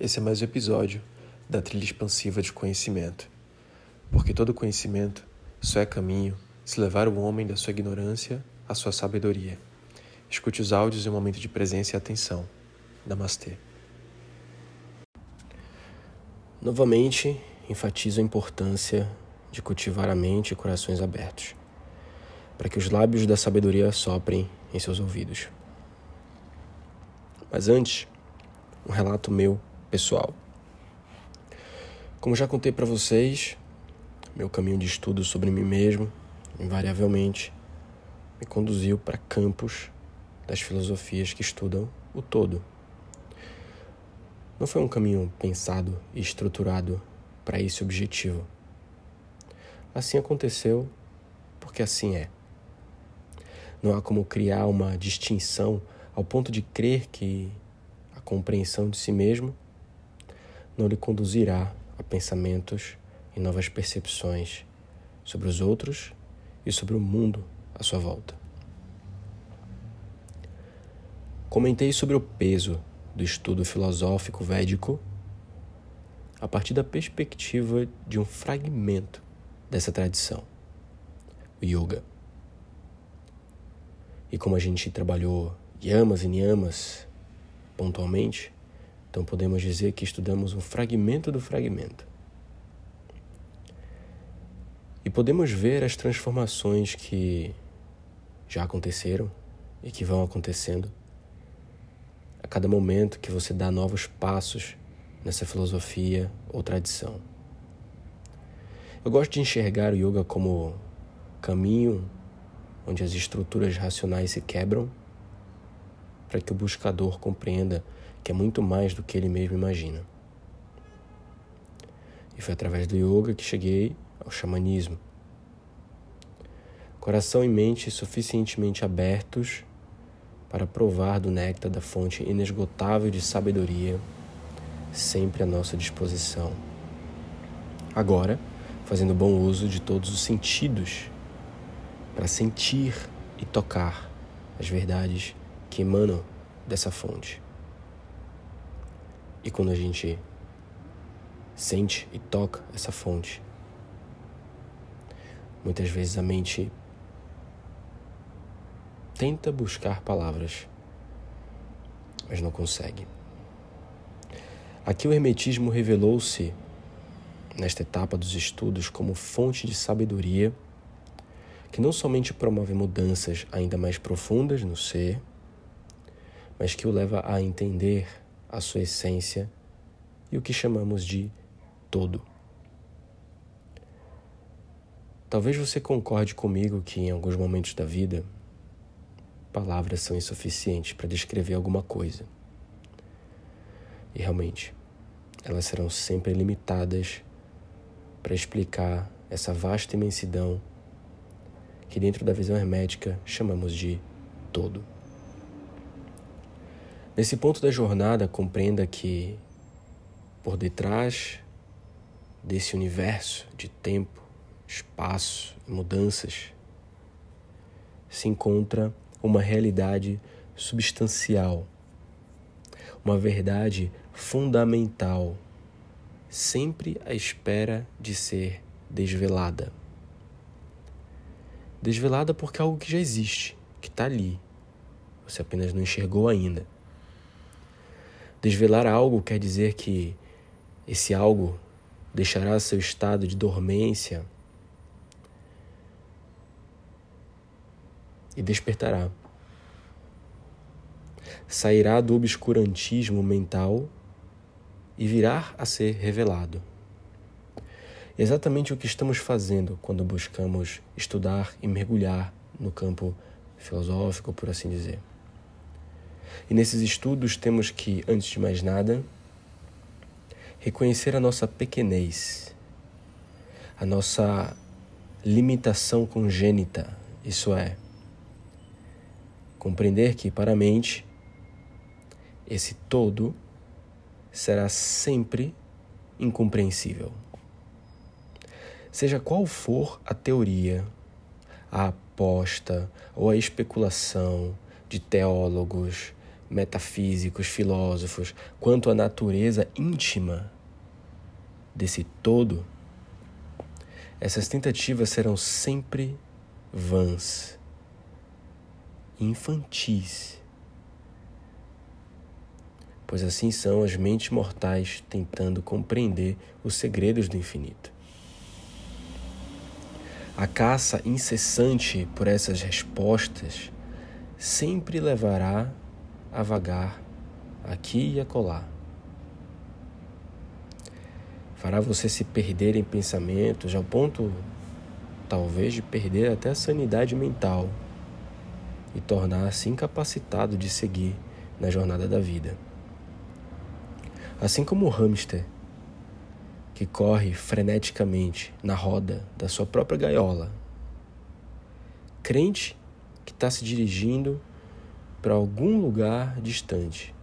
Esse é mais um episódio da trilha expansiva de conhecimento. Porque todo conhecimento só é caminho se levar o homem da sua ignorância à sua sabedoria. Escute os áudios em um momento de presença e atenção. Namastê. Novamente, enfatizo a importância de cultivar a mente e corações abertos, para que os lábios da sabedoria soprem em seus ouvidos. Mas antes, um relato meu pessoal. Como já contei para vocês, meu caminho de estudo sobre mim mesmo, invariavelmente, me conduziu para campos das filosofias que estudam o todo. Não foi um caminho pensado e estruturado para esse objetivo. Assim aconteceu porque assim é. Não há como criar uma distinção ao ponto de crer que a compreensão de si mesmo não lhe conduzirá a pensamentos e novas percepções sobre os outros e sobre o mundo à sua volta. Comentei sobre o peso do estudo filosófico védico a partir da perspectiva de um fragmento dessa tradição, o yoga. E como a gente trabalhou yamas e niyamas pontualmente, então podemos dizer que estudamos um fragmento do fragmento. E podemos ver as transformações que já aconteceram e que vão acontecendo a cada momento que você dá novos passos nessa filosofia ou tradição. Eu gosto de enxergar o yoga como caminho onde as estruturas racionais se quebram para que o buscador compreenda que é muito mais do que ele mesmo imagina. E foi através do yoga que cheguei ao xamanismo. Coração e mente suficientemente abertos para provar do néctar da fonte inesgotável de sabedoria, sempre à nossa disposição. Agora, fazendo bom uso de todos os sentidos para sentir e tocar as verdades que emanam dessa fonte. E quando a gente sente e toca essa fonte, muitas vezes a mente tenta buscar palavras, mas não consegue. Aqui o Hermetismo revelou-se, nesta etapa dos estudos, como fonte de sabedoria que não somente promove mudanças ainda mais profundas no ser, mas que o leva a entender a sua essência e o que chamamos de todo. Talvez você concorde comigo que em alguns momentos da vida, palavras são insuficientes para descrever alguma coisa. E realmente, elas serão sempre limitadas para explicar essa vasta imensidão que, dentro da visão hermética, chamamos de todo. Nesse ponto da jornada, compreenda que por detrás desse universo de tempo, espaço e mudanças se encontra uma realidade substancial, uma verdade fundamental, sempre à espera de ser desvelada. Desvelada porque é algo que já existe, que está ali, você apenas não enxergou ainda. Desvelar algo quer dizer que esse algo deixará seu estado de dormência e despertará. Sairá do obscurantismo mental e virá a ser revelado. Exatamente o que estamos fazendo quando buscamos estudar e mergulhar no campo filosófico, por assim dizer. E nesses estudos temos que, antes de mais nada, reconhecer a nossa pequenez, a nossa limitação congênita, isso é, compreender que para a mente esse todo será sempre incompreensível. Seja qual for a teoria, a aposta ou a especulação de teólogos, metafísicos, filósofos, quanto à natureza íntima desse todo, essas tentativas serão sempre vãs, infantis, pois assim são as mentes mortais tentando compreender os segredos do infinito. A caça incessante por essas respostas sempre levará a vagar aqui e acolá. Fará você se perder em pensamentos ao ponto, talvez, de perder até a sanidade mental e tornar-se incapacitado de seguir na jornada da vida. Assim como o hamster que corre freneticamente na roda da sua própria gaiola, crente que está se dirigindo para algum lugar distante,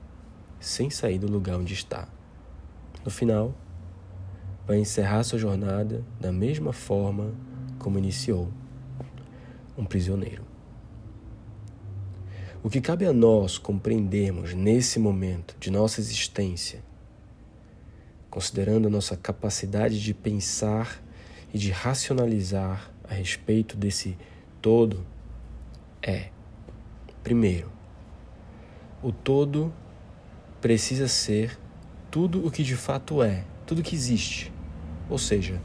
sem sair do lugar onde está. No final, vai encerrar sua jornada da mesma forma como iniciou um prisioneiro. O que cabe a nós compreendermos nesse momento de nossa existência, considerando a nossa capacidade de pensar e de racionalizar a respeito desse todo, é, primeiro, o todo precisa ser tudo o que de fato é, tudo que existe. Ou seja,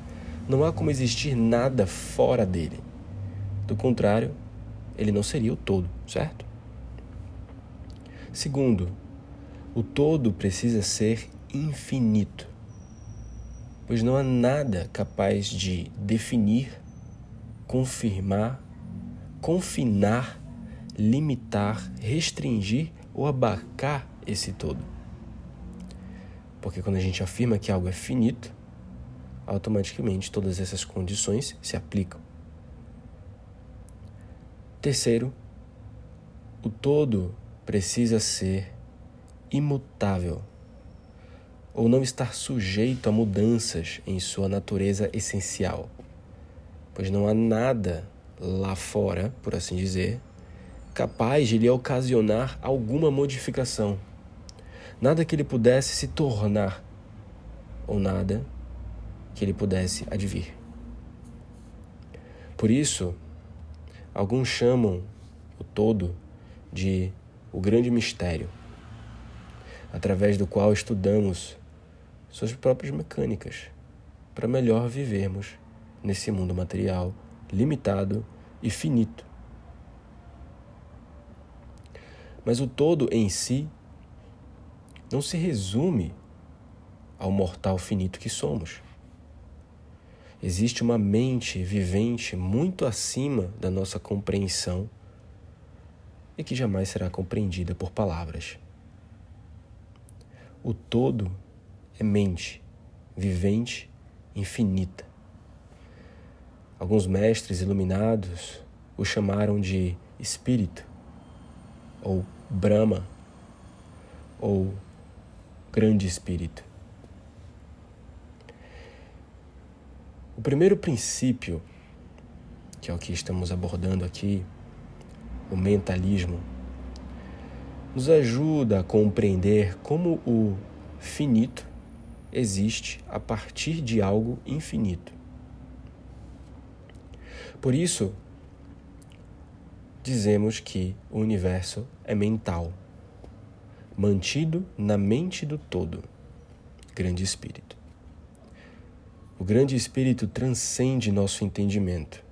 não há como existir nada fora dele. Do contrário, ele não seria o todo, certo? Segundo, o todo precisa ser infinito, pois não há nada capaz de definir, confirmar, confinar, limitar, restringir ou abarcar esse todo. Porque quando a gente afirma que algo é finito, automaticamente todas essas condições se aplicam. Terceiro, o todo precisa ser imutável ou não estar sujeito a mudanças em sua natureza essencial, pois não há nada lá fora, por assim dizer, capaz de lhe ocasionar alguma modificação. Nada que ele pudesse se tornar, ou nada que ele pudesse advir. Por isso, alguns chamam o todo de o grande mistério, através do qual estudamos suas próprias mecânicas para melhor vivermos nesse mundo material limitado e finito Mas o todo em si não se resume ao mortal finito que somos. Existe uma mente vivente muito acima da nossa compreensão e que jamais será compreendida por palavras. O todo é mente, vivente, infinita. Alguns mestres iluminados o chamaram de espírito ou Brahma, ou Grande Espírito. O primeiro princípio, que é o que estamos abordando aqui, o mentalismo, nos ajuda a compreender como o finito existe a partir de algo infinito. Por isso, dizemos que o universo é mental, mantido na mente do todo, grande espírito. O grande espírito transcende nosso entendimento,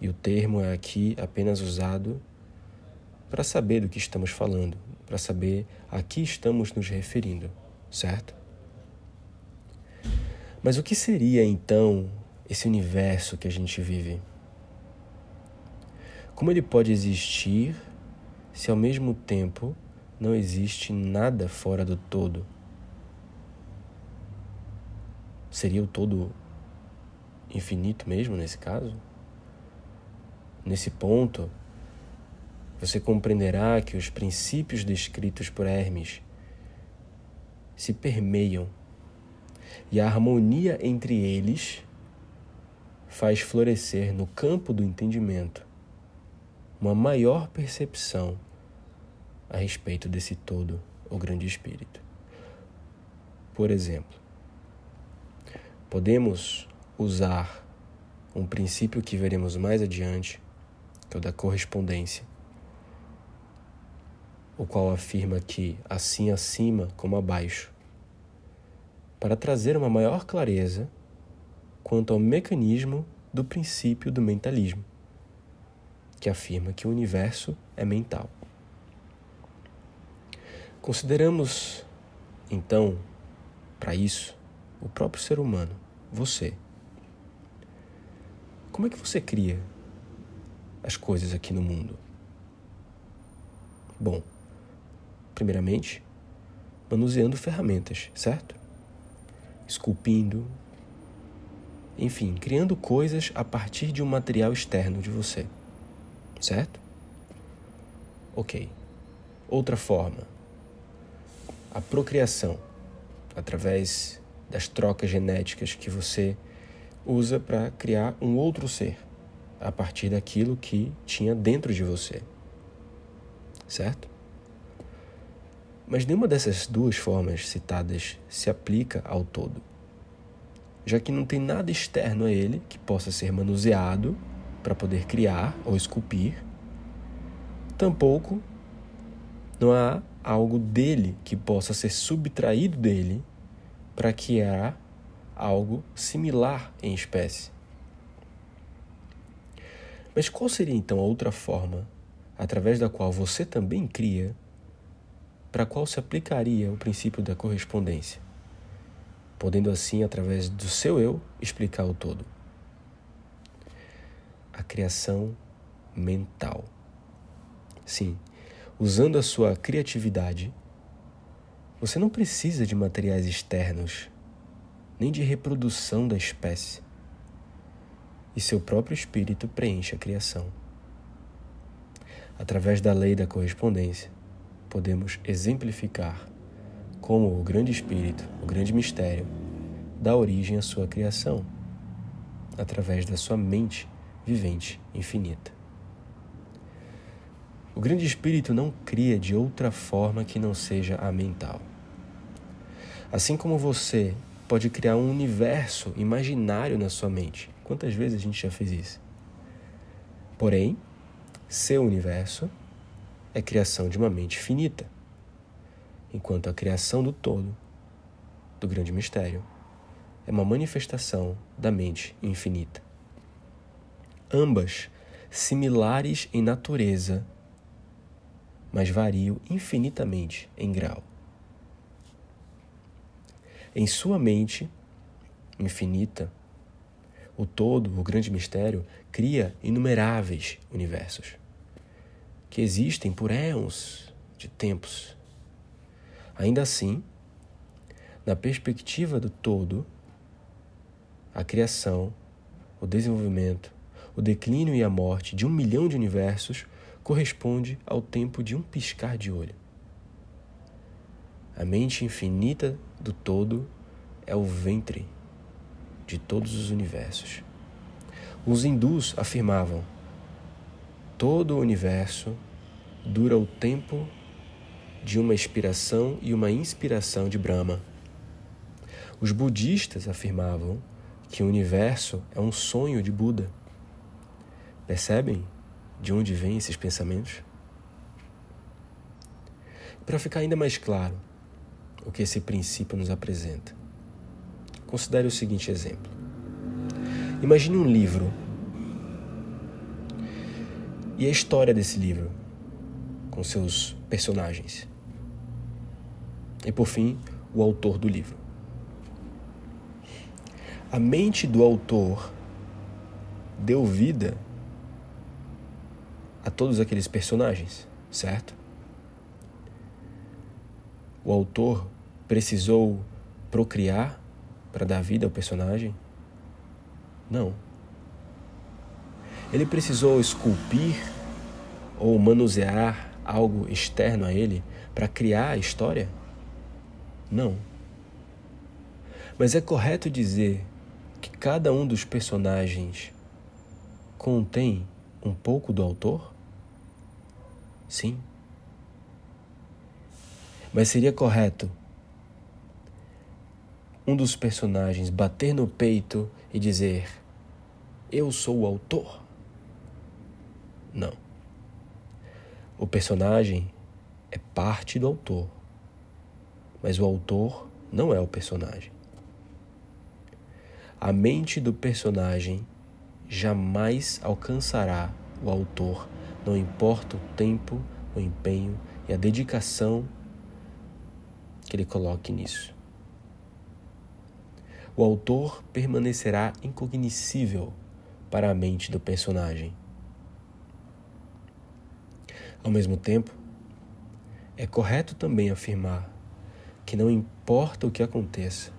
e o termo é aqui apenas usado para saber do que estamos falando, para saber a que estamos nos referindo, certo? Mas o que seria então esse universo que a gente vive? Como ele pode existir se ao mesmo tempo não existe nada fora do todo? Seria o todo infinito mesmo nesse caso? Nesse ponto, você compreenderá que os princípios descritos por Hermes se permeiam e a harmonia entre eles faz florescer no campo do entendimento uma maior percepção a respeito desse todo, o grande espírito. Por exemplo, podemos usar um princípio que veremos mais adiante, que é o da correspondência, o qual afirma que assim acima como abaixo, para trazer uma maior clareza quanto ao mecanismo do princípio do mentalismo, que afirma que o universo é mental. Consideramos, então, para isso, o próprio ser humano, você. Como é que você cria as coisas aqui no mundo? Bom, primeiramente, manuseando ferramentas, certo? Esculpindo, enfim, criando coisas a partir de um material externo de você, certo? Ok. Outra forma, a procriação, através das trocas genéticas que você usa para criar um outro ser, a partir daquilo que tinha dentro de você, certo? Mas nenhuma dessas duas formas citadas se aplica ao todo, já que não tem nada externo a ele que possa ser manuseado para poder criar ou esculpir, tampouco não há algo dele que possa ser subtraído dele para criar algo similar em espécie. Mas qual seria então a outra forma através da qual você também cria para a qual se aplicaria o princípio da correspondência, podendo assim, através do seu eu, explicar o todo. A criação mental. Sim, usando a sua criatividade, você não precisa de materiais externos, nem de reprodução da espécie. E seu próprio espírito preenche a criação. Através da lei da correspondência, podemos exemplificar como o grande espírito, o grande mistério, dá origem à sua criação, através da sua mente vivente infinita. O grande espírito não cria de outra forma que não seja a mental. Assim como você pode criar um universo imaginário na sua mente. Quantas vezes a gente já fez isso? Porém, seu universo é criação de uma mente finita, enquanto a criação do todo, do grande mistério, é uma manifestação da mente infinita. Ambas similares em natureza, mas variam infinitamente em grau. Em sua mente infinita, o todo, o grande mistério, cria inumeráveis universos que existem por éons de tempos. Ainda assim, na perspectiva do todo, a criação, o desenvolvimento, o declínio e a morte de um milhão de universos corresponde ao tempo de um piscar de olho. A mente infinita do todo é o ventre de todos os universos. Os hindus afirmavam todo o universo dura o tempo de uma expiração e uma inspiração de Brahma. Os budistas afirmavam que o universo é um sonho de Buda. Percebem de onde vêm esses pensamentos? Para ficar ainda mais claro o que esse princípio nos apresenta, considere o seguinte exemplo. Imagine um livro e a história desse livro, com seus personagens. E por fim, o autor do livro. A mente do autor deu vida a todos aqueles personagens, certo? O autor precisou procriar para dar vida ao personagem? Não. Ele precisou esculpir ou manusear algo externo a ele para criar a história? Não. Mas é correto dizer que cada um dos personagens contém um pouco do autor? Sim. Mas seria correto um dos personagens bater no peito e dizer: Eu sou o autor? Não. O personagem é parte do autor, mas o autor não é o personagem. A mente do personagem jamais alcançará o autor, não importa o tempo, o empenho e a dedicação que ele coloque nisso. O autor permanecerá incognoscível para a mente do personagem. Ao mesmo tempo, é correto também afirmar que não importa o que aconteça,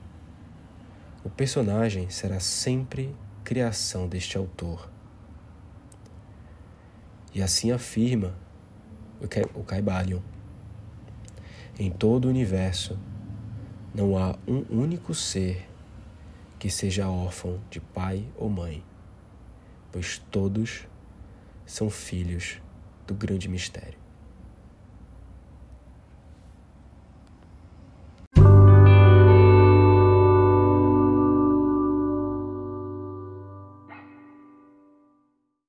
o personagem será sempre criação deste autor. E assim afirma o Caibalion. Em todo o universo não há um único ser que seja órfão de pai ou mãe, pois todos são filhos do grande mistério.